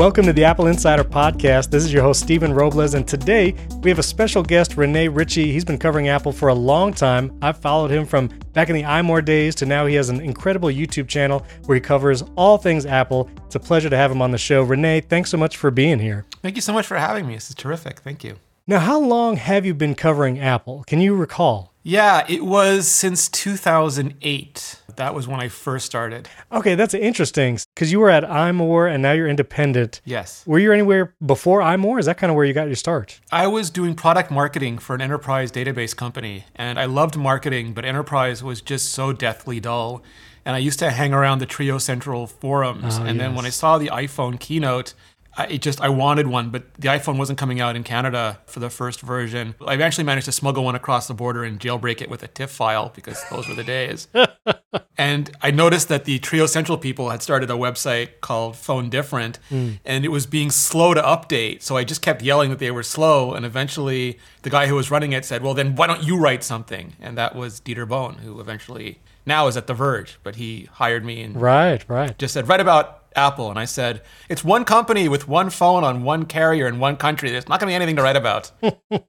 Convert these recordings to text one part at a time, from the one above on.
Welcome to the Apple Insider Podcast. This is your host, Stephen Robles, and today we have a special guest, Rene Ritchie. He's been covering Apple for a long time. I've followed him from back in the iMore days to now he has an incredible YouTube channel where he covers all things Apple. It's a pleasure to have him on the show. Rene, thanks so much for being here. Thank you so much for having me. This is terrific. Thank you. Now, how long have you been covering Apple? Can you recall? Yeah, it was since 2008. That was when I first started. Okay, that's interesting because you were at iMore and now you're independent. Yes. Were you anywhere before iMore? Is that kind of where you got your start? I was doing product marketing for an enterprise database company, and I loved marketing, but enterprise was just so deathly dull. And I used to hang around the TreoCentral forums. Oh, and then when I saw the iPhone keynote, I, it just I wanted one, but the iPhone wasn't coming out in Canada for the first version. I eventually managed to smuggle one across the border and jailbreak it with a TIFF file because those were the days. and I noticed that the TreoCentral people had started a website called Phone Different, hmm. and it was being slow to update. So I just kept yelling that they were slow, and eventually the guy who was running it said, "Well, then why don't you write something?" And that was Dieter Bohn, who eventually now is at The Verge, but he hired me and Right, right. just said, write about Apple. And I said, it's one company with one phone on one carrier in one country. There's not going to be anything to write about.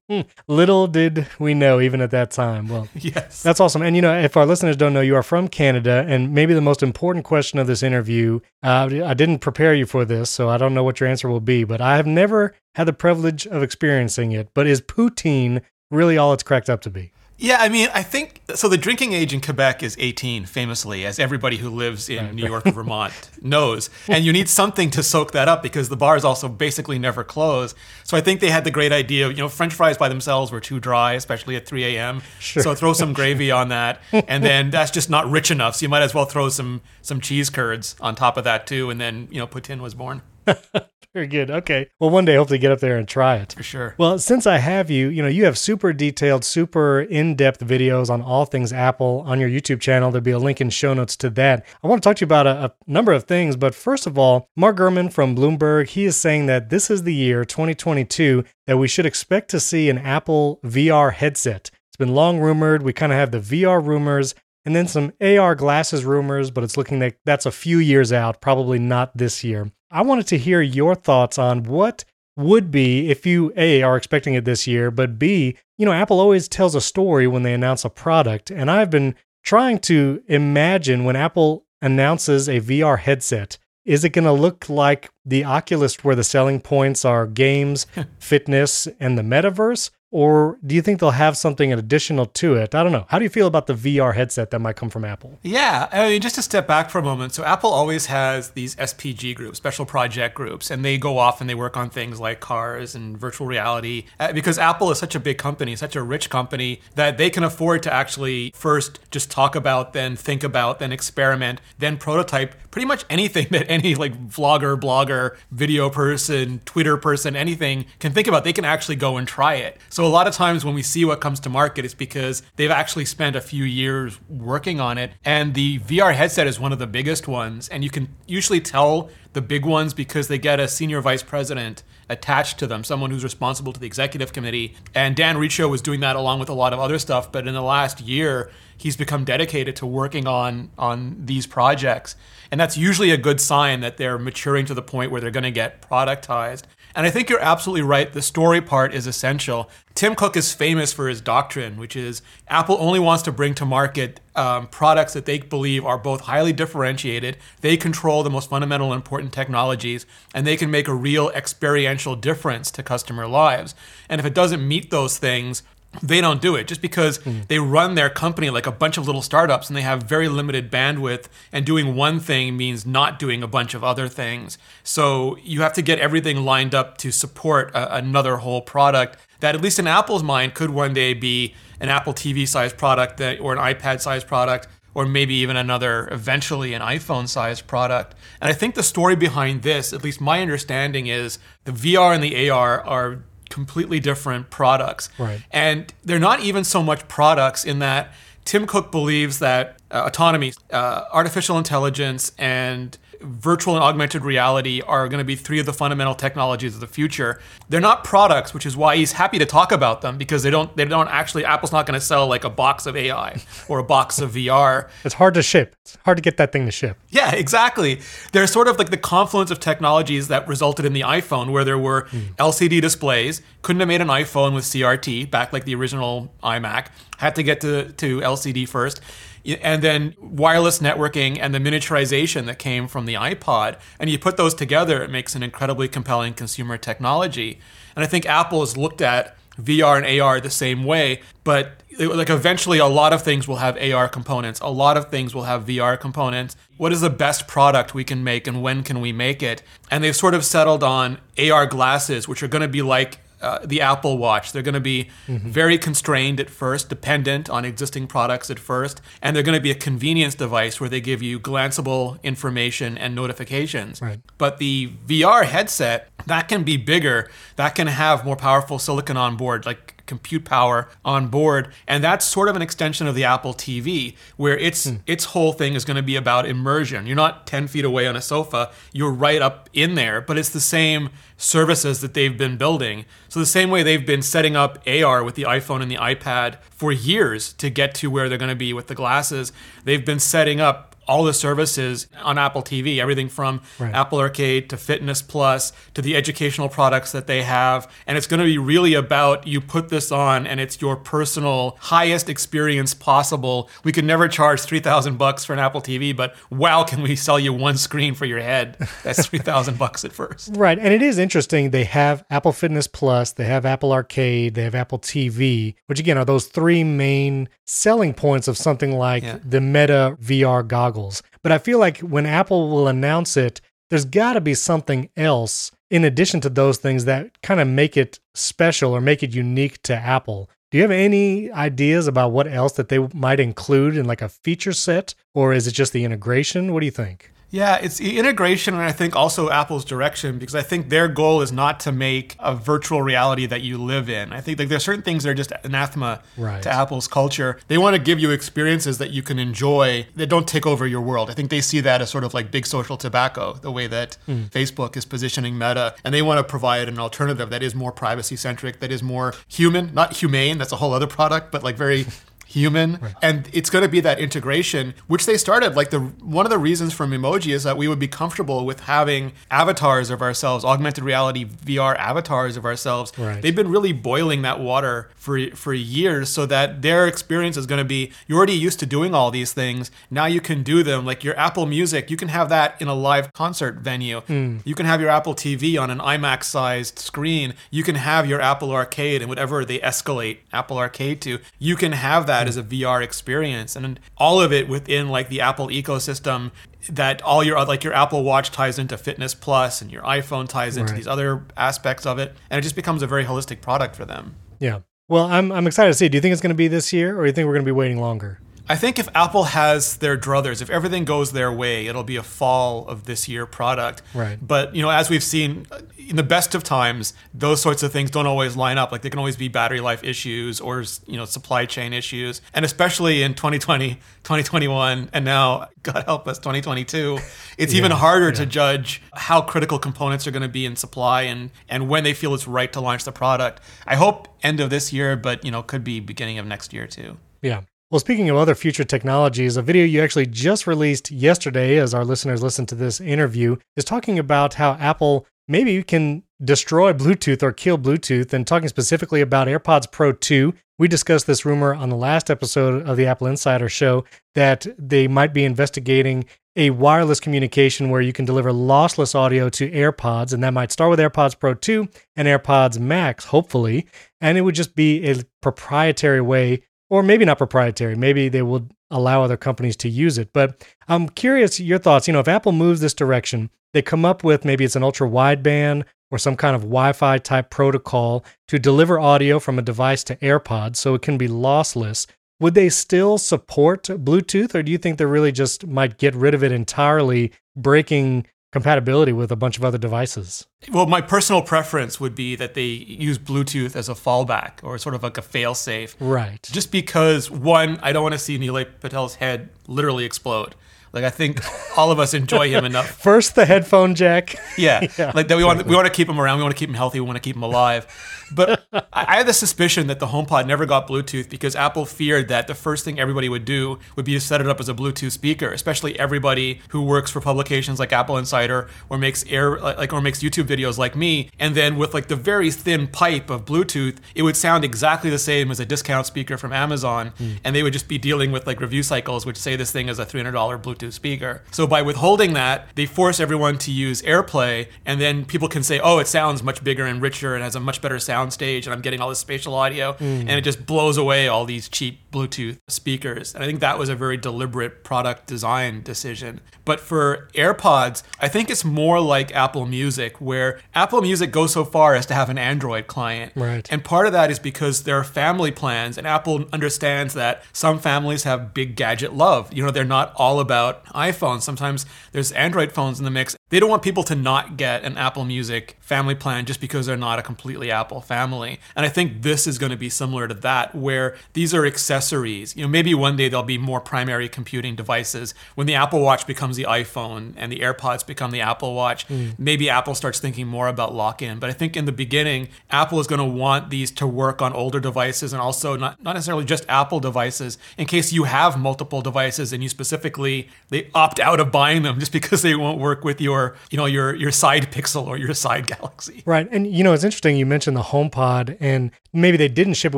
Little did we know, even at that time. Well, yes. That's awesome. And you know, if our listeners don't know, you are from Canada, and maybe the most important question of this interview, uh, I didn't prepare you for this, so I don't know what your answer will be, but I have never had the privilege of experiencing it. But is poutine really all it's cracked up to be? Yeah, I mean, I think so. The drinking age in Quebec is 18, famously, as everybody who lives in New York or Vermont knows. And you need something to soak that up because the bars also basically never close. So I think they had the great idea. You know, French fries by themselves were too dry, especially at 3 a.m. So throw some gravy on that, and then that's just not rich enough. So you might as well throw some some cheese curds on top of that too. And then you know, poutine was born Very good. Okay. Well, one day, hopefully, get up there and try it. for sure. Well, since I have you, you know, you have super detailed, super in depth videos on all things Apple on your YouTube channel. There'll be a link in show notes to that. I want to talk to you about a, a number of things, but first of all, Mark Gurman from Bloomberg, he is saying that this is the year 2022 that we should expect to see an Apple VR headset. It's been long rumored. We kind of have the VR rumors and then some AR glasses rumors, but it's looking like that's a few years out, probably not this year. I wanted to hear your thoughts on what would be if you A are expecting it this year, but B, you know, Apple always tells a story when they announce a product, and I've been trying to imagine when Apple announces a VR headset, is it going to look like the Oculus where the selling points are games, fitness, and the metaverse? Or do you think they'll have something additional to it? I don't know. How do you feel about the VR headset that might come from Apple? Yeah, I mean, just to step back for a moment. So Apple always has these SPG groups, special project groups, and they go off and they work on things like cars and virtual reality. Uh, because Apple is such a big company, such a rich company that they can afford to actually first just talk about, then think about, then experiment, then prototype pretty much anything that any like vlogger, blogger, video person, Twitter person, anything can think about. They can actually go and try it. So a lot of times when we see what comes to market, it's because they've actually spent a few years working on it. And the VR headset is one of the biggest ones. And you can usually tell the big ones because they get a senior vice president attached to them, someone who's responsible to the executive committee. And Dan Riccio was doing that along with a lot of other stuff. But in the last year, he's become dedicated to working on on these projects. And that's usually a good sign that they're maturing to the point where they're going to get productized. And I think you're absolutely right. The story part is essential. Tim Cook is famous for his doctrine, which is Apple only wants to bring to market um, products that they believe are both highly differentiated, they control the most fundamental and important technologies, and they can make a real experiential difference to customer lives. And if it doesn't meet those things, they don't do it just because hmm. they run their company like a bunch of little startups and they have very limited bandwidth and doing one thing means not doing a bunch of other things. So you have to get everything lined up to support a, another whole product that at least in apple's mind could one day be an apple tv sized product that, or an ipad sized product or maybe even another eventually an iphone sized product. And i think the story behind this at least my understanding is the vr and the ar are completely different products. Right. And they're not even so much products in that Tim Cook believes that uh, autonomy, uh, artificial intelligence, and virtual and augmented reality are going to be three of the fundamental technologies of the future. They're not products, which is why he's happy to talk about them because they don't they don't actually Apple's not going to sell like a box of AI or a box of VR. It's hard to ship. It's hard to get that thing to ship. Yeah, exactly. They're sort of like the confluence of technologies that resulted in the iPhone, where there were mm. LCD displays. Couldn't have made an iPhone with CRT back like the original iMac. Had to get to, to LCD first and then wireless networking and the miniaturization that came from the iPod. And you put those together, it makes an incredibly compelling consumer technology. And I think Apple has looked at VR and AR the same way, but like eventually a lot of things will have AR components, a lot of things will have VR components. What is the best product we can make and when can we make it? And they've sort of settled on AR glasses, which are going to be like uh, the Apple Watch. They're going to be mm-hmm. very constrained at first, dependent on existing products at first, and they're going to be a convenience device where they give you glanceable information and notifications. Right. But the VR headset, that can be bigger, that can have more powerful silicon on board, like compute power on board. And that's sort of an extension of the apple tv where its hmm. its whole thing is going to be about immersion. You're not 10 feet away on a sofa you're right up in there but it's the same services that they've been building. So the same way they've been setting up ar with the iphone and the ipad for years to get to where they're going to be with the glasses they've been setting up all the services on Apple TV, everything from right. Apple Arcade to Fitness Plus to the educational products that they have. And it's going to be really about you put this on and it's your personal highest experience possible. We could never charge 3000 bucks for an Apple TV, but wow, can we sell you one screen for your head? That's 3000 bucks at first. Right. And it is interesting. They have Apple Fitness Plus, they have Apple Arcade, they have Apple TV, which again are those three main selling points of something like yeah. the Meta VR goggles. But I feel like when Apple will announce it, there's got to be something else in addition to those things that kind of make it special or make it unique to Apple. Do you have any ideas about what else that they might include in like a feature set or is it just the integration? What do you think? Yeah, it's integration and I think also Apple's direction because I think their goal is not to make a virtual reality that you live in. I think like there's certain things that are just anathema right. to Apple's culture. They want to give you experiences that you can enjoy that don't take over your world. I think they see that as sort of like big social tobacco, the way that mm. Facebook is positioning Meta, and they want to provide an alternative that is more privacy centric, that is more human, not humane. That's a whole other product, but like very human right. and it's going to be that integration which they started like the one of the reasons from emoji is that we would be comfortable with having avatars of ourselves augmented reality VR avatars of ourselves right. they've been really boiling that water for for years so that their experience is going to be you're already used to doing all these things now you can do them like your Apple Music you can have that in a live concert venue mm. you can have your Apple TV on an IMAX sized screen you can have your Apple Arcade and whatever they escalate Apple Arcade to you can have that that as a VR experience, and all of it within like the Apple ecosystem. That all your like your Apple Watch ties into Fitness Plus, and your iPhone ties into right. these other aspects of it, and it just becomes a very holistic product for them. Yeah. Well, I'm I'm excited to see. Do you think it's going to be this year, or do you think we're going to be waiting longer? I think if Apple has their druthers, if everything goes their way, it'll be a fall of this year product. Right. But you know, as we've seen in the best of times, those sorts of things don't always line up. Like they can always be battery life issues or you know supply chain issues, and especially in 2020, 2021, and now God help us, 2022, it's yeah, even harder yeah. to judge how critical components are going to be in supply and and when they feel it's right to launch the product. I hope end of this year, but you know could be beginning of next year too. Yeah. Well, speaking of other future technologies, a video you actually just released yesterday, as our listeners listen to this interview, is talking about how Apple maybe you can destroy Bluetooth or kill Bluetooth, and talking specifically about AirPods Pro 2. We discussed this rumor on the last episode of the Apple Insider show that they might be investigating a wireless communication where you can deliver lossless audio to AirPods, and that might start with AirPods Pro 2 and AirPods Max, hopefully. And it would just be a proprietary way or maybe not proprietary. Maybe they will allow other companies to use it. But I'm curious your thoughts. You know, if Apple moves this direction, they come up with maybe it's an ultra wideband or some kind of Wi Fi type protocol to deliver audio from a device to AirPods so it can be lossless. Would they still support Bluetooth, or do you think they really just might get rid of it entirely, breaking compatibility with a bunch of other devices? Well, my personal preference would be that they use Bluetooth as a fallback or sort of like a failsafe. Right. Just because, one, I don't want to see Nilay Patel's head literally explode. Like I think all of us enjoy him enough. First, the headphone jack. Yeah, like that we want we want to keep him around. We want to keep him healthy. We want to keep him alive. But I have the suspicion that the HomePod never got Bluetooth because Apple feared that the first thing everybody would do would be to set it up as a Bluetooth speaker, especially everybody who works for publications like Apple Insider or makes air like or makes YouTube videos like me. And then with like the very thin pipe of Bluetooth, it would sound exactly the same as a discount speaker from Amazon, hmm. and they would just be dealing with like review cycles which say this thing is a $300 Bluetooth speaker. So by withholding that, they force everyone to use AirPlay, and then people can say, "Oh, it sounds much bigger and richer and has a much better sound stage, and I'm getting all this spatial audio," hmm. and it just blows away all these cheap Bluetooth speakers. And I think that was a very deliberate product design decision. But for AirPods, I think it's more like Apple Music, where Apple Music goes so far as to have an Android client. Right. And part of that is because there are family plans, and Apple understands that some families have big gadget love. You know, they're not all about iPhones. Sometimes there's Android phones in the mix. They don't want people to not get an Apple Music family plan just because they're not a completely Apple family. And I think this is going to be similar to that, where these are accessories. You know, maybe one day there'll be more primary computing devices. When the Apple Watch becomes the iPhone and the AirPods become the Apple Watch, hmm. maybe Apple starts thinking more about lock in. But I think in the beginning, Apple is going to want these to work on older devices and also not, not necessarily just Apple devices. In case you have multiple devices and you specifically they opt out of buying them just because they won't work with your, you know, your your side Pixel or your side Galaxy. Right. And you know, it's interesting you mentioned the HomePod and maybe they didn't ship it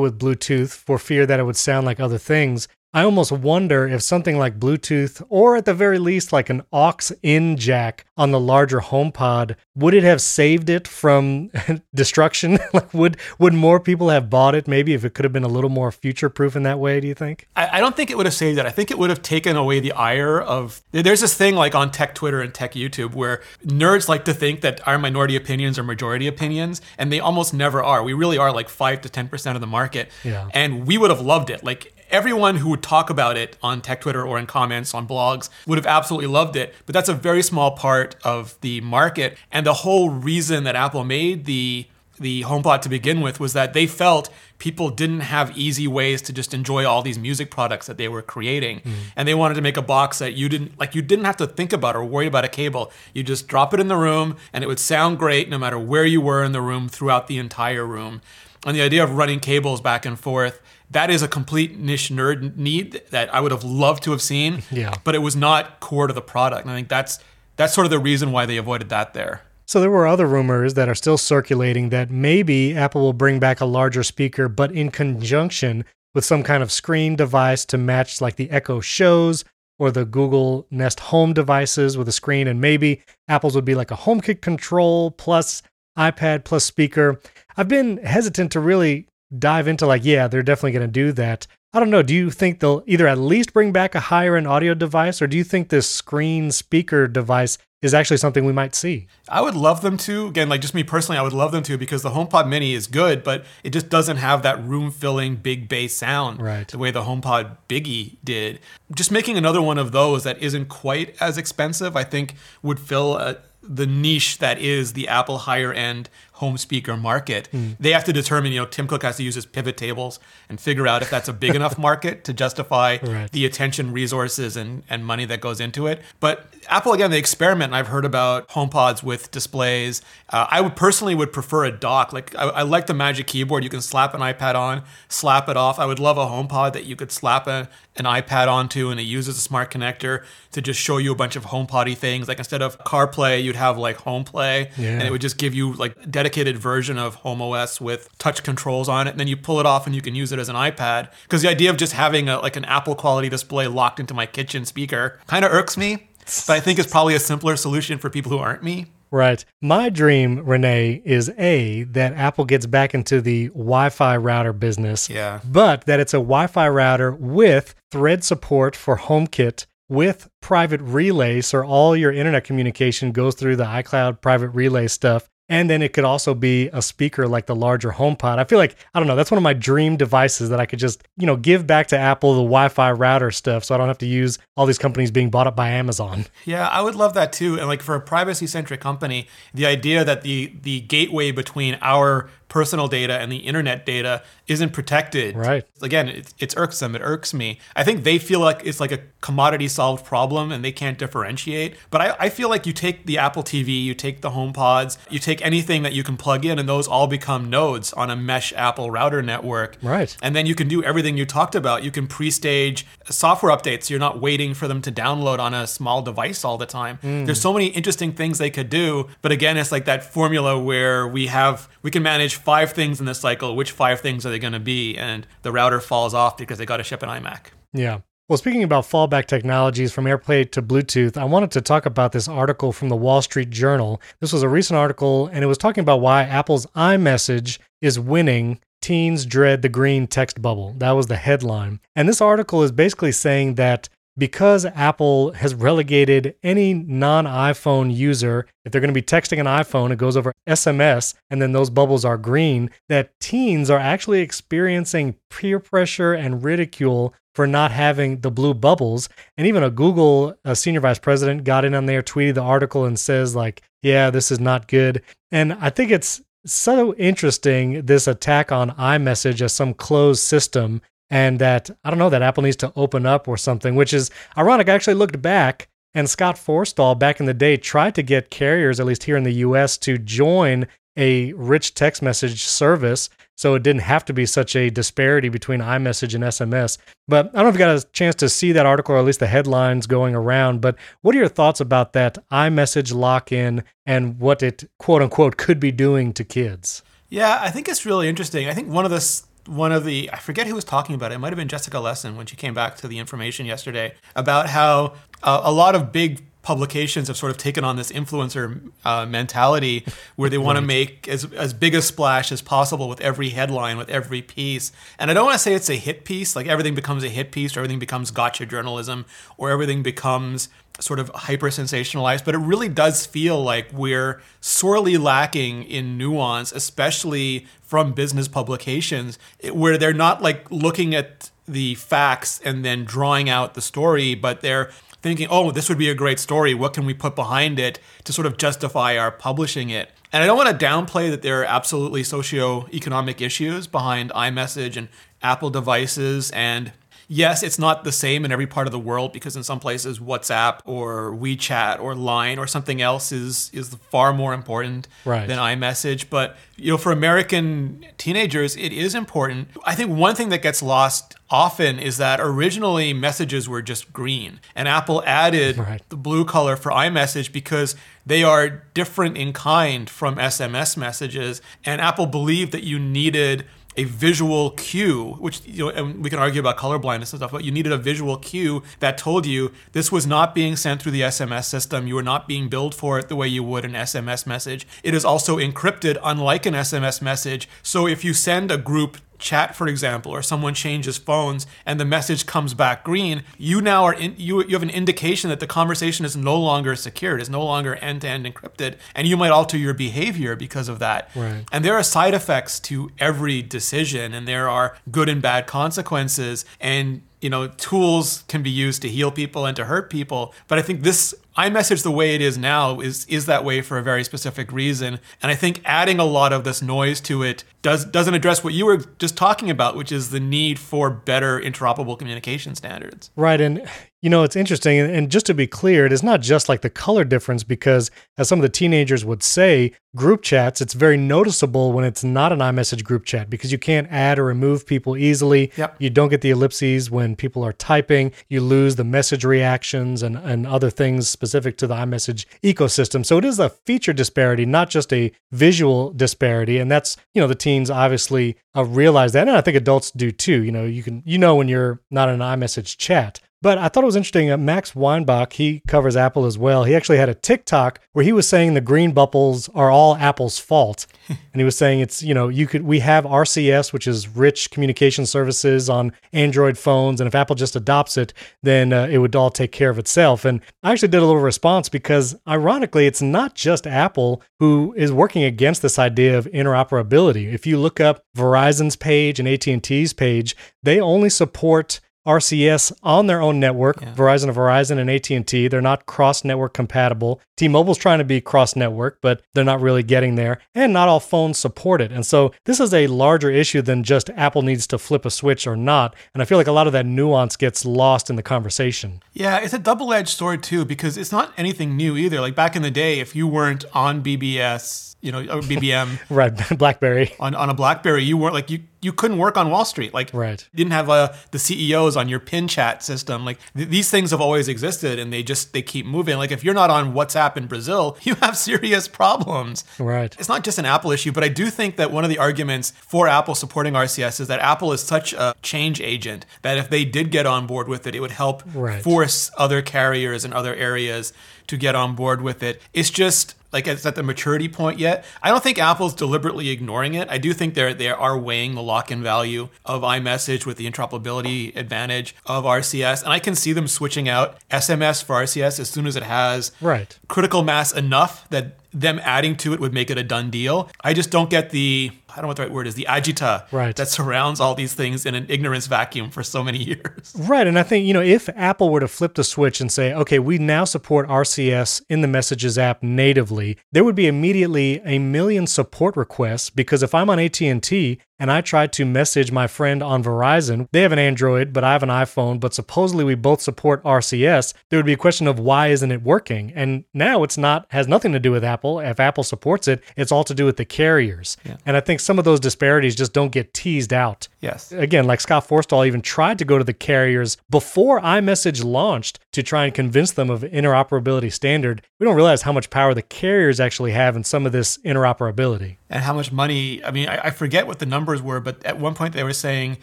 with Bluetooth for fear that it would sound like other things. I almost wonder if something like Bluetooth or at the very least like an aux in jack on the larger HomePod would it have saved it from destruction? like would would more people have bought it maybe if it could have been a little more future proof in that way, do you think? I, I don't think it would have saved it. I think it would have taken away the ire of. There's this thing like on tech Twitter and tech YouTube where nerds like to think that our minority opinions are majority opinions, and they almost never are. We really are like five to ten percent of the market, Yeah. and we would have loved it. Like everyone who would talk about it on tech Twitter or in comments on blogs would have absolutely loved it. But that's a very small part of the market, and the whole reason that Apple made the the HomePod to begin with was that they felt people didn't have easy ways to just enjoy all these music products that they were creating. Mm-hmm. And they wanted to make a box that you didn't like you didn't have to think about or worry about a cable. You just drop it in the room and it would sound great no matter where you were in the room throughout the entire room. And the idea of running cables back and forth that is a complete niche nerd need that I would have loved to have seen Yeah. but it was not core to the product and I think that's that's sort of the reason why they avoided that there So there were other rumors that are still circulating that maybe Apple will bring back a larger speaker, but in conjunction with some kind of screen device to match like the Echo Shows or the Google Nest Home devices with a screen, and maybe Apple's would be like a HomeKit control plus iPad plus speaker. I've been hesitant to really dive into like, yeah, they're definitely going to do that. I don't know. Do you think they'll either at least bring back a higher end audio device, or do you think this screen speaker device is actually something we might see? I would love them to. Again, like just me personally, I would love them to because the HomePod Mini is good, but it just doesn't have that room-filling big bass sound Right. the way the HomePod Biggie did. Just making another one of those that isn't quite as expensive, I think, would fill a, the niche that is the Apple higher-end home speaker market. They have to determine, you know, Tim Cook has to use his pivot tables and figure out if that's a big enough market to justify Right. the attention, resources, and, and money that goes into it. But Apple, again, they experiment. And I've heard about HomePods with displays. Uh, I would personally would prefer a dock. Like I, I like the Magic Keyboard. You can slap an iPad on, slap it off. I would love a HomePod that you could slap a, an iPad onto, and it uses a smart connector to just show you a bunch of HomePoddy things. Like instead of CarPlay, you'd have like HomePlay, Yeah. and it would just give you like a dedicated version of Home OS with touch controls on it. And then you pull it off and you can use it as an iPad. Because the idea of just having a, like an Apple quality display locked into my kitchen speaker kind of irks me. But I think it's probably a simpler solution for people who aren't me. Right. My dream, Renee, is A, that Apple gets back into the Wi Fi router business. Yeah. But that it's a Wi Fi router with thread support for HomeKit with private relay. So all your internet communication goes through the iCloud private relay stuff. And then it could also be a speaker like the larger HomePod. I feel like, I don't know, that's one of my dream devices that I could just, you know, give back to Apple the Wi Fi router stuff so I don't have to use all these companies being bought up by Amazon. Yeah, I would love that too. And like for a privacy centric company, the idea that the the gateway between our personal data and the internet data isn't protected. Right. Again, it's, it's irksome. It irks me. I think they feel like it's like a commodity solved problem and they can't differentiate. But I, I feel like you take the Apple TV, you take the HomePods, you take anything that you can plug in, and those all become nodes on a mesh Apple router network. Right. And then you can do everything you talked about. You can pre-stage software updates. You're not waiting for them to download on a small device all the time. Hmm. There's so many interesting things they could do. But again, it's like that formula where we have we can manage five things in this cycle. Which five things are they going to be? And the router falls off because they got to ship an iMac. Yeah. Well, speaking about fallback technologies from AirPlay to Bluetooth, I wanted to talk about this article from the Wall Street Journal. This was a recent article, and it was talking about why Apple's iMessage is winning. Teens dread the green text bubble. That was the headline. And this article is basically saying that because Apple has relegated any non iPhone user, if they're going to be texting an iPhone, it goes over SMS and then those bubbles are green, that teens are actually experiencing peer pressure and ridicule for not having the blue bubbles. And even a Google a senior vice president got in on there, tweeted the article, and says, like, yeah, this is not good. And I think it's so interesting this attack on iMessage as some closed system and that I don't know that Apple needs to open up or something, which is ironic. I actually looked back and Scott Forstall back in the day tried to get carriers, at least here in the US, to join a rich text message service so it didn't have to be such a disparity between iMessage and SMS. But I don't know if you got a chance to see that article or at least the headlines going around. But what are your thoughts about that iMessage lock in and what it quote unquote could be doing to kids? Yeah, I think it's really interesting. I think one of the one of the I forget who was talking about it. It might have been Jessica Lessin when she came back to the information yesterday about how uh, a lot of big publications have sort of taken on this influencer uh, mentality where they want to make as, as big a splash as possible with every headline, with every piece. And I don't want to say it's a hit piece, like everything becomes a hit piece or everything becomes gotcha journalism or everything becomes sort of hyper sensationalized, but it really does feel like we're sorely lacking in nuance, especially from business publications, where they're not like looking at the facts and then drawing out the story, but they're thinking, oh, this would be a great story. What can we put behind it to sort of justify our publishing it? And I don't want to downplay that there are absolutely socio-economic issues behind iMessage and Apple devices and yes, it's not the same in every part of the world because in some places WhatsApp or WeChat or Line or something else is is far more important right. than iMessage. But you know, for American teenagers, it is important. I think one thing that gets lost often is that originally messages were just green, and Apple added right. the blue color for iMessage because they are different in kind from SMS messages, and Apple believed that you needed a visual cue, which you know, and we can argue about color blindness and stuff, but you needed a visual cue that told you this was not being sent through the SMS system. You were not being billed for it the way you would an SMS message. It is also encrypted, unlike an SMS message. So if you send a group chat, for example, or someone changes phones and the message comes back green, you now are in, you you have an indication that the conversation is no longer secured, is no longer end to end encrypted, and you might alter your behavior because of that. Right. And there are side effects to every decision, and there are good and bad consequences, and you know tools can be used to heal people and to hurt people. But I think this iMessage the way it is now is is that way for a very specific reason. And I think adding a lot of this noise to it does doesn't address what you were just talking about, which is the need for better interoperable communication standards. Right. And you know, it's interesting. And just to be clear, it is not just like the color difference, because as some of the teenagers would say, group chats, it's very noticeable when it's not an iMessage group chat because you can't add or remove people easily. Yep. You don't get the ellipses when people are typing. You lose the message reactions and, and other things specific to the iMessage ecosystem. So it is a feature disparity, not just a visual disparity. And that's, you know, the teens obviously uh, realize that. And I think adults do too. You know, you can, you know, when you're not in an iMessage chat. But I thought it was interesting. Uh, Max Weinbach, he covers Apple as well. He actually had a TikTok where he was saying the green bubbles are all Apple's fault. and he was saying it's, you know, you could, we have RCS, which is rich communication services on Android phones. And if Apple just adopts it, then uh, it would all take care of itself. And I actually did a little response because ironically, it's not just Apple who is working against this idea of interoperability. If you look up Verizon's page and AT&T's page, they only support RCS on their own network, Verizon and Verizon and AT&T. They're not cross-network compatible. T-Mobile's trying to be cross-network, but they're not really getting there, and not all phones support it. And so this is a larger issue than just Apple needs to flip a switch or not. And I feel like a lot of that nuance gets lost in the conversation. Yeah, it's a double-edged sword too because it's not anything new either. Like back in the day, if you weren't on BBS, you know, or BBM, right, BlackBerry on on a BlackBerry, you weren't like you you couldn't work on Wall Street. Like, right. you didn't have uh, the CEOs on your pin chat system. Like, th- these things have always existed, and they just they keep moving. Like, if you're not on WhatsApp in Brazil, you have serious problems. Right. It's not just an Apple issue, but I do think that one of the arguments for Apple supporting RCS is that Apple is such a change agent that if they did get on board with it, it would help right. force other carriers in other areas to get on board with it. It's just like it's at the maturity point yet. I don't think Apple's deliberately ignoring it. I do think they're they are weighing the lock-in value of iMessage with the interoperability advantage of RCS, and I can see them switching out SMS for RCS as soon as it has right. critical mass enough that them adding to it would make it a done deal. I just don't get the I don't know what the right word is, the agita right. that surrounds all these things in an ignorance vacuum for so many years. Right. And I think, you know, if Apple were to flip the switch and say, okay, we now support RCS in the Messages app natively, there would be immediately a million support requests because if I'm on AT&T and I try to message my friend on Verizon, they have an Android, but I have an iPhone, but supposedly we both support RCS, there would be a question of why isn't it working? And now it's not has nothing to do with Apple. If Apple supports it, it's all to do with the carriers. Yeah. And I think some of those disparities just don't get teased out. Yes. Again, like Scott Forstall even tried to go to the carriers before iMessage launched to try and convince them of interoperability standard. We don't realize how much power the carriers actually have in some of this interoperability. And how much money, I mean, I, I forget what the numbers were, but at one point they were saying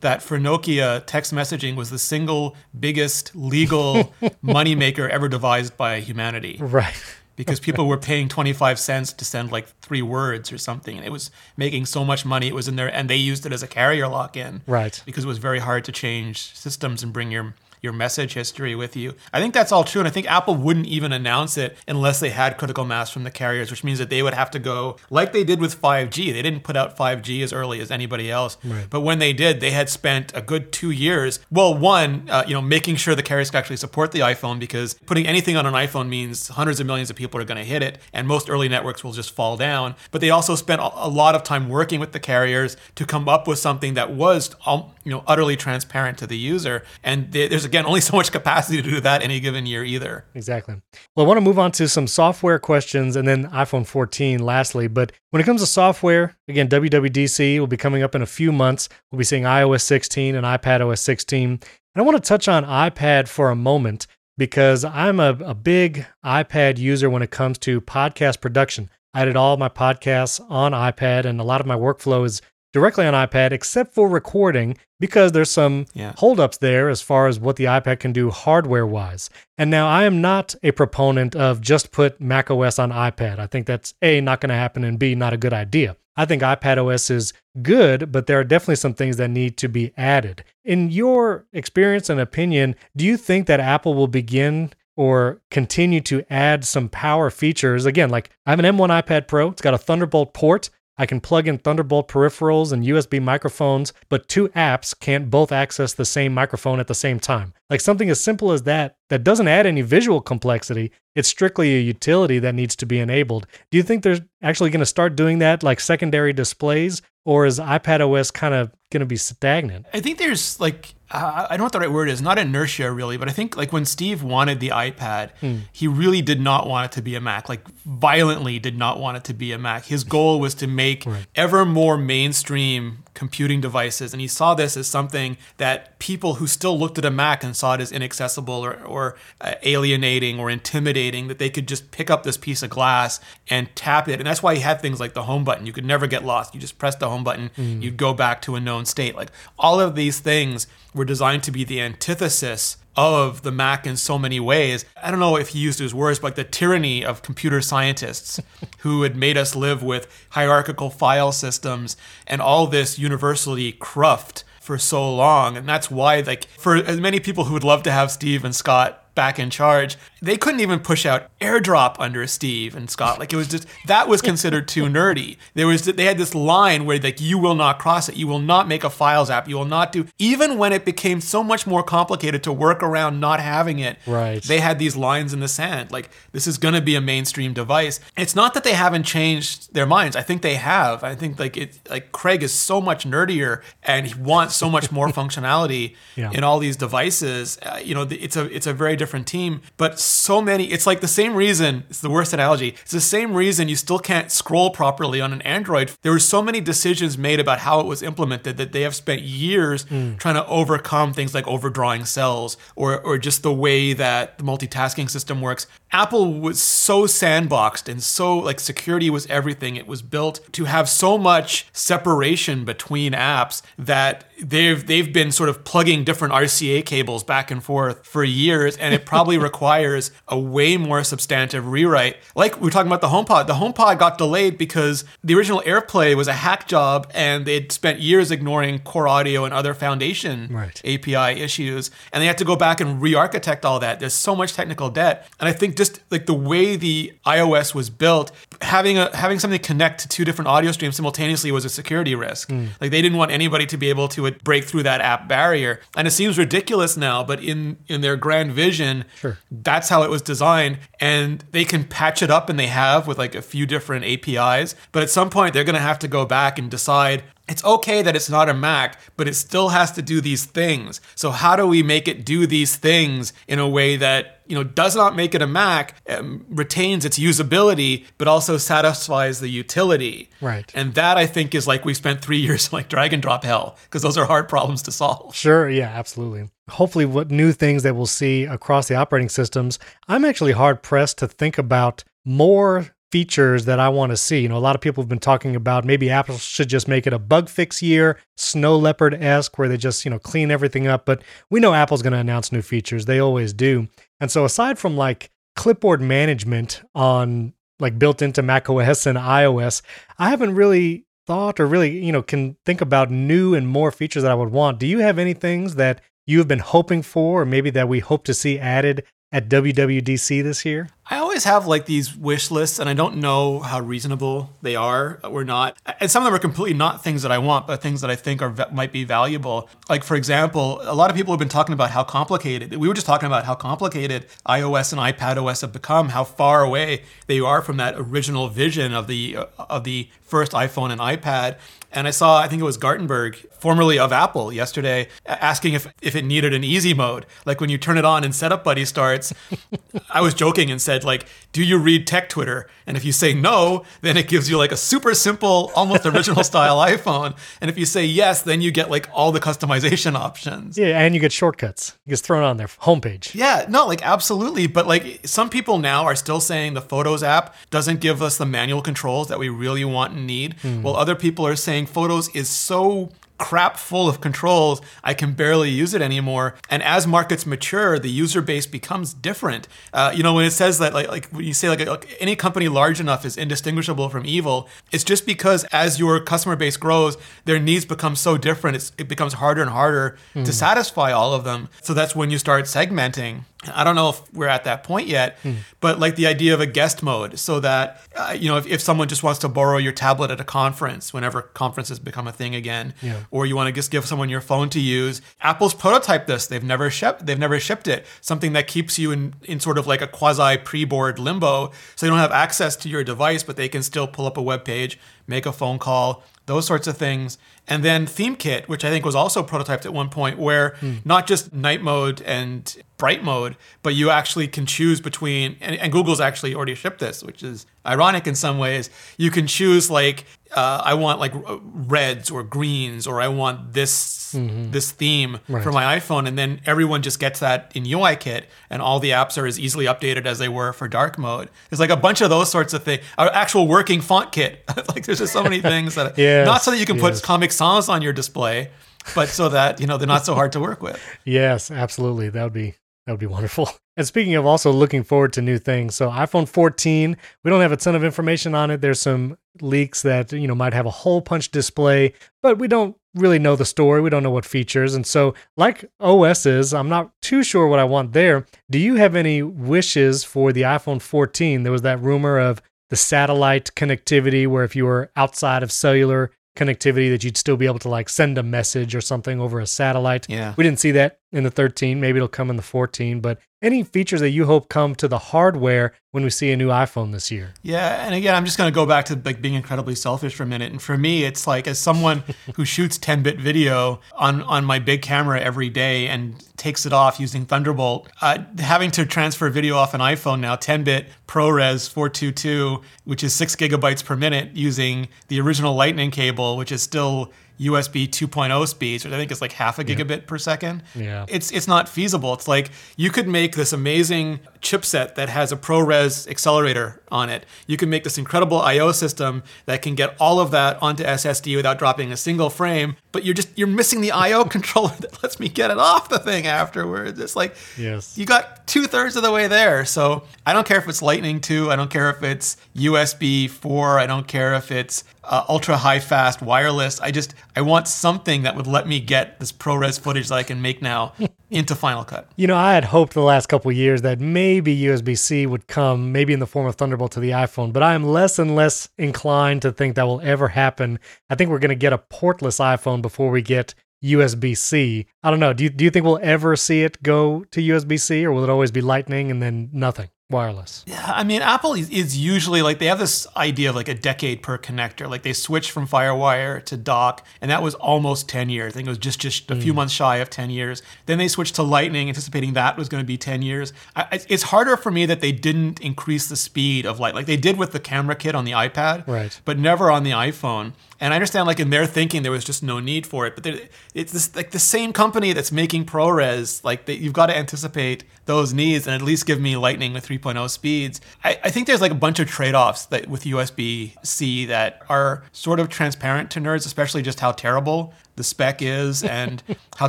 that for Nokia, text messaging was the single biggest legal moneymaker ever devised by humanity. Right because people were paying 25 cents to send like three words or something and it was making so much money it was in there and they used it as a carrier lock-in. Right. Because it was very hard to change systems and bring your your message history with you. I think that's all true. And I think Apple wouldn't even announce it unless they had critical mass from the carriers, which means that they would have to go like they did with 5G. They didn't put out 5G as early as anybody else. Right. But when they did, they had spent a good two years. Well, one, uh, you know, making sure the carriers could actually support the iPhone because putting anything on an iPhone means hundreds of millions of people are going to hit it and most early networks will just fall down. But they also spent a lot of time working with the carriers to come up with something that was, um, you know, utterly transparent to the user. And there's again only so much capacity to do that any given year either. Exactly. Well, I want to move on to some software questions and then iPhone 14 lastly. But when it comes to software, again, WWDC will be coming up in a few months. We'll be seeing iOS 16 and iPad OS 16. And I want to touch on iPad for a moment because I'm a, a big iPad user when it comes to podcast production. I edit all my podcasts on iPad, and a lot of my workflow is directly on iPad, except for recording, because there's some yeah. holdups there as far as what the iPad can do hardware wise. And now I am not a proponent of just put macOS on iPad. I think that's A, not going to happen, and B, not a good idea. I think iPadOS is good, but there are definitely some things that need to be added. In your experience and opinion, do you think that Apple will begin or continue to add some power features? Again, like I have an M1 iPad Pro, it's got a Thunderbolt port. I can plug in Thunderbolt peripherals and USB microphones, but two apps can't both access the same microphone at the same time. Like something as simple as that, that doesn't add any visual complexity. It's strictly a utility that needs to be enabled. Do you think they're actually going to start doing that, like secondary displays, or is iPad OS kind of going to be stagnant? I think there's like I don't know what the right word is, not inertia really, but I think like when Steve wanted the iPad, Hmm. he really did not want it to be a Mac, like violently did not want it to be a Mac. His goal was to make Right. ever more mainstream computing devices. And he saw this as something that people who still looked at a Mac and saw it as inaccessible or, or uh, alienating or intimidating, that they could just pick up this piece of glass and tap it. And that's why he had things like the home button. You could never get lost. You just press the home button, you'd go back to a known state. Like all of these things were designed to be the antithesis of the Mac in so many ways. I don't know if he used his words, but the tyranny of computer scientists who had made us live with hierarchical file systems and all this universally cruft for so long. And that's why, like, for as many people who would love to have Steve and Scott back in charge, they couldn't even push out AirDrop under Steve and Scott. Like it was just that was considered too nerdy. There was they had this line where like you will not cross it. You will not make a files app. You will not do even when it became so much more complicated to work around not having it. Right. They had these lines in the sand. Like this is going to be a mainstream device. It's not that they haven't changed their minds. I think they have. I think like it like Craig is so much nerdier and he wants so much more functionality Yeah. in all these devices. Uh, you know, the- it's a it's a very different team, but so many. It's like the same reason. It's the worst analogy. It's the same reason you still can't scroll properly on an Android. There were so many decisions made about how it was implemented that they have spent years hmm. trying to overcome things like overdrawing cells or or just the way that the multitasking system works. Apple was so sandboxed and so like security was everything. It was built to have so much separation between apps that they've they've been sort of plugging different RCA cables back and forth for years, and it probably requires a way more substantive rewrite. Like we were talking about the HomePod. The HomePod got delayed because the original AirPlay was a hack job, and they'd spent years ignoring Core Audio and other Foundation Right. API issues, and they had to go back and re-architect all that. There's so much technical debt, and I think just like the way the iOS was built, having a having something connect to two different audio streams simultaneously was a security risk. Hmm. Like they didn't want anybody to be able to uh, break through that app barrier, and it seems ridiculous now, but in in their grand vision, Sure. that's how it was designed, and they can patch it up, and they have with like a few different APIs. But at some point, they're going to have to go back and decide it's okay that it's not a Mac, but it still has to do these things. So how do we make it do these things in a way that you know does not make it a Mac, um, retains its usability, but also satisfies the utility? Right. And that I think is like we spent three years like drag and drop hell because those are hard problems to solve. Sure, yeah, absolutely. Hopefully, what new things that we'll see across the operating systems. I'm actually hard pressed to think about more features that I want to see. You know, a lot of people have been talking about maybe Apple should just make it a bug fix year, Snow Leopard esque, where they just, you know, clean everything up. But we know Apple's going to announce new features. They always do. And so, aside from like clipboard management on like built into Mac OS and iOS, I haven't really thought or really, you know, can think about new and more features that I would want. Do you have any things that you have been hoping for or maybe that we hope to see added at WWDC this year? I always have like these wish lists, and I don't know how reasonable they are or not. And some of them are completely not things that I want, but things that I think are might be valuable. Like for example, a lot of people have been talking about how complicated. We were just talking about how complicated iOS and iPad OS have become, how far away they are from that original vision of the uh, of the first iPhone and iPad. And I saw, I think it was Gartenberg, formerly of Apple, yesterday, asking if, if it needed an easy mode. Like when you turn it on and Setup Buddy starts, I was joking and said, like, do you read tech Twitter? And if you say no, then it gives you like a super simple, almost original style iPhone. And if you say yes, then you get like all the customization options. Yeah, and you get shortcuts. It gets thrown on their homepage. Yeah, no, like absolutely. But like some people now are still saying the Photos app doesn't give us the manual controls that we really want and need, hmm. while other people are saying Photos is so crap full of controls, I can barely use it anymore. And as markets mature, the user base becomes different. Uh, you know, when it says that, like, like when you say like, like any company large enough is indistinguishable from evil, it's just because as your customer base grows, their needs become so different. It's, it becomes harder and harder to satisfy all of them. So that's when you start segmenting. I don't know if we're at that point yet, but like the idea of a guest mode, so that uh, you know if, if someone just wants to borrow your tablet at a conference, whenever conferences become a thing again, Yeah. or you want to just give someone your phone to use, Apple's prototyped this. They've never shipped. They've never shipped it. Something that keeps you in in sort of like a quasi pre-board limbo, so you don't have access to your device, but they can still pull up a web page, make a phone call, those sorts of things. And then ThemeKit, which I think was also prototyped at one point, where hmm. not just night mode and bright mode, but you actually can choose between, and, and Google's actually already shipped this, which is ironic in some ways. You can choose like, uh, I want like reds or greens, or I want this this theme Right. for my iPhone, and then everyone just gets that in UIKit, and all the apps are as easily updated as they were for dark mode. There's like a bunch of those sorts of things. Our actual working font kit, like there's just so many things that Yes, not so that you can yes. put Comic Sans on your display, but so that you know they're not so hard to work with. Yes, absolutely. That would be that would be wonderful. And speaking of also looking forward to new things, so iPhone 14, we don't have a ton of information on it. There's some leaks that you know might have a hole punch display, but we don't really know the story. We don't know what features. And so, like OSs, I'm not too sure what I want there. Do you have any wishes for the iPhone 14? There was that rumor of the satellite connectivity where if you were outside of cellular connectivity that you'd still be able to like send a message or something over a satellite. Yeah. We didn't see that in the 13. Maybe it'll come in the 14. But any features that you hope come to the hardware when we see a new iPhone this year? Yeah, and again, I'm just going to go back to like being incredibly selfish for a minute. And for me, it's like as someone who shoots 10-bit video on on my big camera every day and takes it off using Thunderbolt, uh, having to transfer video off an iPhone now, 10-bit ProRes 422, which is six gigabytes per minute, using the original Lightning cable, which is still USB 2.0 speeds, which I think is like half a gigabit per second. Yeah. It's it's not feasible. It's like you could make this amazing chipset that has a ProRes accelerator on it. You can make this incredible I/O system that can get all of that onto SSD without dropping a single frame, but you're just you're missing the I/O controller that lets me get it off the thing afterwards. It's like Yes. you got two thirds of the way there. So I don't care if it's Lightning 2. I don't care if it's USB 4. I don't care if it's uh, ultra high fast wireless. I just I want something that would let me get this ProRes footage that I can make now into Final Cut. You know, I had hoped the last couple of years that maybe USB C would come, maybe in the form of Thunderbolt to the iPhone, but I am less and less inclined to think that will ever happen. I think we're going to get a portless iPhone before we get USB C. I don't know. Do you, do you think we'll ever see it go to USB C or will it always be Lightning and then nothing? Wireless. Yeah, I mean, Apple is, is usually like they have this idea of like a decade per connector. Like they switched from FireWire to dock, and that was almost 10 years. I think it was just just a few hmm. months shy of 10 years. Then they switched to Lightning, anticipating that was going to be 10 years. I, it's harder for me that they didn't increase the speed of light, like they did with the camera kit on the iPad, Right. But never on the iPhone. And I understand, like in their thinking, there was just no need for it. But it's this, like the same company that's making ProRes. Like they, you've got to anticipate those needs and at least give me Lightning with 3.0 speeds. I, I think there's like a bunch of trade-offs that with USB C that are sort of transparent to nerds, especially just how terrible the spec is and how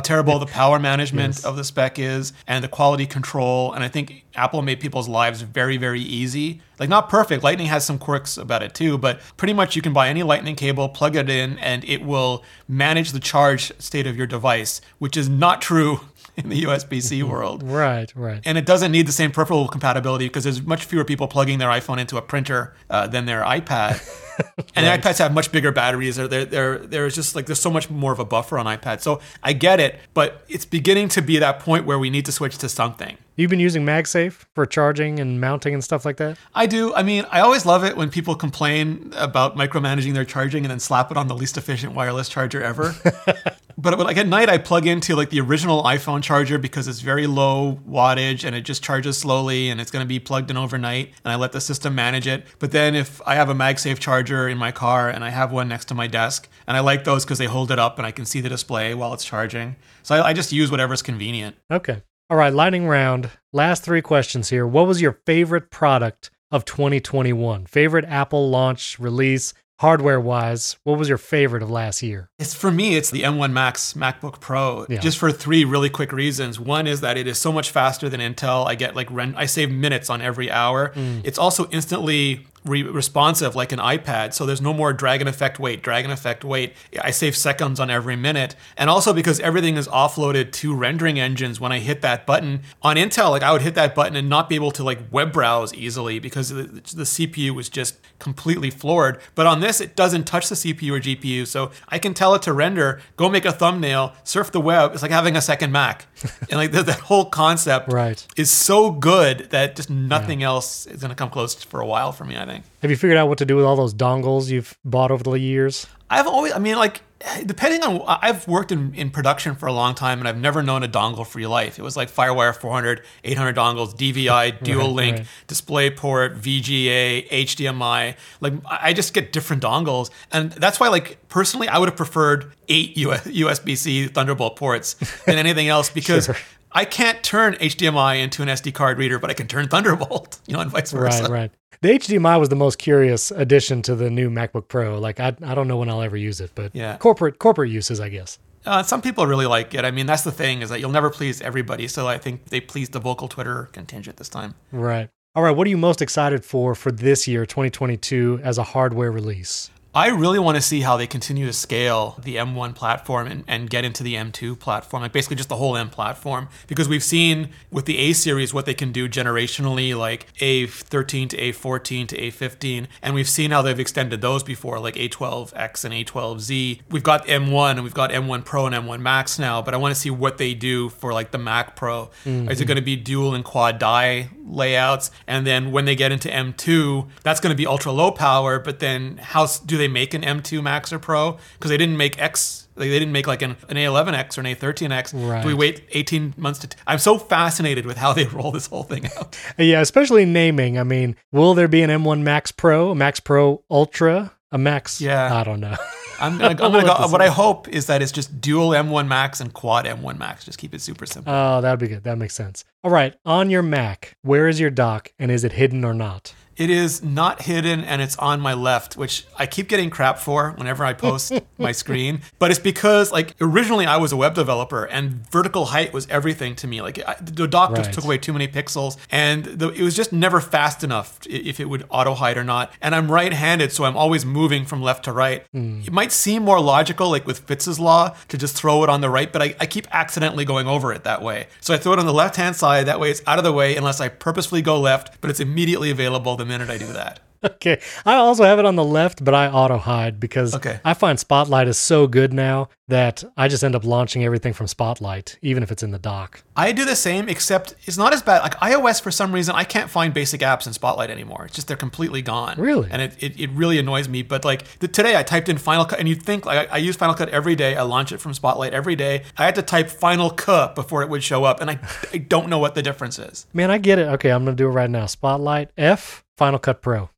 terrible the power management Yes. of the spec is and the quality control. And I think Apple made people's lives very, very easy. Like, not perfect. Lightning has some quirks about it too, but pretty much you can buy any Lightning cable, plug it in, and it will manage the charge state of your device, which is not true in the USB C world. Right, right. And it doesn't need the same peripheral compatibility because there's much fewer people plugging their iPhone into a printer uh, than their iPad. and the iPads have much bigger batteries. They're, they're, there's just like, there's so much more of a buffer on iPad. So I get it, but it's beginning to be that point where we need to switch to something. You've been using MagSafe for charging and mounting and stuff like that? I do. I mean, I always love it when people complain about micromanaging their charging and then slap it on the least efficient wireless charger ever. but like at night, I plug into like the original iPhone charger because it's very low wattage and it just charges slowly and it's going to be plugged in overnight. And I let the system manage it. But then if I have a MagSafe charger in my car and I have one next to my desk, and I like those because they hold it up and I can see the display while it's charging. So I, I just use whatever's convenient. Okay. All right, lightning round. Last three questions here. What was your favorite product of 2021? Favorite Apple launch, release, hardware wise? What was your favorite of last year? It's for me, it's the M1 Max MacBook Pro, Yeah. just for three really quick reasons. One is that it is so much faster than Intel. I get like I save minutes on every hour. Mm. It's also instantly re- responsive like an iPad, so there's no more Dragon Effect wait, Dragon Effect wait. I save seconds on every minute, and also because everything is offloaded to rendering engines. When I hit that button on Intel, like I would hit that button and not be able to like web browse easily because the, the CPU was just completely floored. But on this, it doesn't touch the CPU or GPU, so I can tell it to render, go make a thumbnail, surf the web. It's like having a second Mac, and like that, that whole concept Right. is so good that just nothing else is going to come close for a while for me. I think. Have you figured out what to do with all those dongles you've bought over the years? I've always, I mean, like, depending on, I've worked in, in production for a long time and I've never known a dongle free life. It was like Firewire 400, 800 dongles, DVI, dual Right, link, right. DisplayPort, VGA, HDMI. Like, I I just get different dongles. And that's why, like, personally, I would have preferred eight USB C Thunderbolt ports than anything else because. Sure. I can't turn HDMI into an SD card reader, but I can turn Thunderbolt, you know, and vice versa. Right, right. The HDMI was the most curious addition to the new MacBook Pro. Like I, I don't know when I'll ever use it, but Yeah. corporate corporate uses, I guess. Uh, some people really like it. I mean, that's the thing is that you'll never please everybody. So I think they pleased the vocal Twitter contingent this time. Right. All right. What are you most excited for for this year, 2022, as a hardware release? I really want to see how they continue to scale the M1 platform and, and get into the M2 platform, like basically just the whole M platform. Because we've seen with the A series what they can do generationally, like A13 to A14 to A15. And we've seen how they've extended those before, like A12X and A12Z. We've got M1 and we've got M1 Pro and M1 Max now, but I want to see what they do for like the Mac Pro. Is it mm-hmm. going to be dual and quad die layouts? And then when they get into M2, that's going to be ultra low power, but then how do they make an M2 Max or Pro? Because they didn't make X. Like they didn't make like an, an A11X or an A13X. Do we wait 18 months to? T- I'm so fascinated with how they roll this whole thing out. Yeah, especially naming. I mean, will there be an M1 Max Pro, a Max Pro Ultra, a Max? Yeah. I don't know. I'm gonna, I'm gonna go. What. I hope is that it's just dual M1 Max and quad M1 Max. Just keep it super simple. Oh, that'd be good. That makes sense. All right, on your Mac, where is your dock, and is it hidden or not? It is not hidden and it's on my left, which I keep getting crap for whenever I post my screen. But it's because, like, originally I was a web developer and vertical height was everything to me. Like, I, the dock Right. took away too many pixels and the, it was just never fast enough if it would auto hide or not. And I'm right handed, so I'm always moving from left to right. Hmm. It might seem more logical, like with Fitts's law, to just throw it on the right, but I, I keep accidentally going over it that way. So I throw it on the left hand side. That way it's out of the way unless I purposefully go left, but it's immediately available the minute I do that. Okay. I also have it on the left, but I auto hide because Okay. I find Spotlight is so good now that I just end up launching everything from Spotlight, even if it's in the dock. I do the same, except it's not as bad. Like iOS, for some reason, I can't find basic apps in Spotlight anymore. It's just they're completely gone. Really? And it, it, it really annoys me. But like the, today, I typed in Final Cut, and you'd think like I, I use Final Cut every day. I launch it from Spotlight every day. I had to type Final Cut before it would show up, and I, I don't know what the difference is. Man, I get it. Okay, I'm going to do it right now. Spotlight F, Final Cut Pro.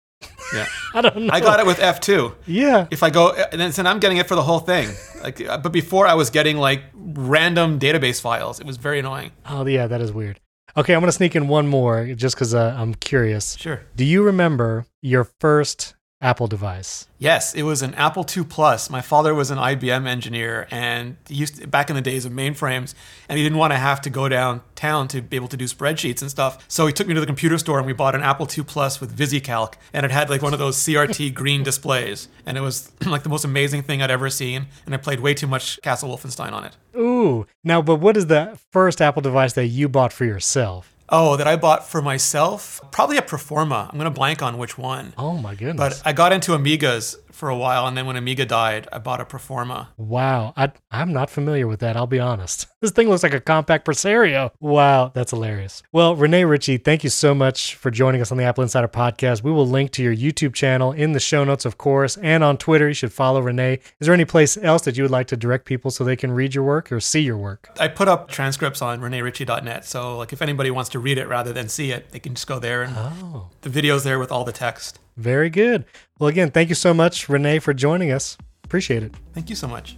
Yeah, I don't know. I got it with F2. Yeah. If I go, and then I'm getting it for the whole thing. Like, uh, but before I was getting like random database files. It was very annoying. Oh, yeah, that is weird. Okay, I'm going to sneak in one more just because uh, I'm curious. Sure. Do you remember your first Apple device? Yes, it was an Apple II Plus. My father was an IBM engineer, and he used to, back in the days of mainframes, and he didn't want to have to go downtown to be able to do spreadsheets and stuff. So he took me to the computer store, and we bought an Apple II Plus with VisiCalc, and it had like one of those CRT green displays, and it was like the most amazing thing I'd ever seen. And I played way too much Castle Wolfenstein on it. Ooh. Now, but what is the first Apple device that you bought for yourself? Oh, that I bought for myself? Probably a Performa. I'm gonna blank on which one. Oh, my goodness. But I got into Amigas for a while, and then when Amiga died, I bought a Performa. Wow, I, I'm not familiar with that. I'll be honest. This thing looks like a compact Presario. Wow, that's hilarious. Well, Rene Ritchie, thank you so much for joining us on the AppleInsider podcast. We will link to your YouTube channel in the show notes, of course, and on Twitter. You should follow Rene. Is there any place else that you would like to direct people so they can read your work or see your work? I put up transcripts on reneritchie.net. So, like, if anybody wants to read it rather than see it, they can just go there and Oh, the video's there with all the text. Very good. Well, again, thank you so much, Rene, for joining us. Appreciate it. Thank you so much.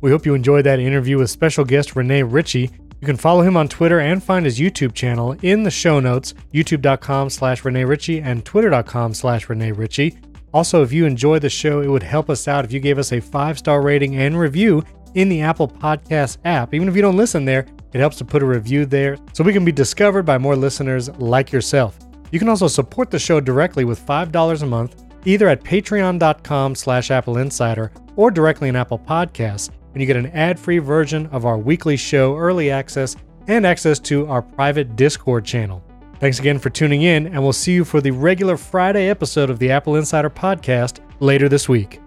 We hope you enjoyed that interview with special guest Rene Ritchie. You can follow him on Twitter and find his YouTube channel in the show notes, youtube.com slash Rene Ritchie and twitter.com slash Rene Ritchie. Also, if you enjoy the show, it would help us out if you gave us a five-star rating and review in the Apple Podcast app. Even if you don't listen there, it helps to put a review there so we can be discovered by more listeners like yourself. You can also support the show directly with $5 a month, either at patreon.com slash AppleInsider or directly in Apple Podcasts, and you get an ad-free version of our weekly show, early access, and access to our private Discord channel. Thanks again for tuning in, and we'll see you for the regular Friday episode of the AppleInsider podcast later this week.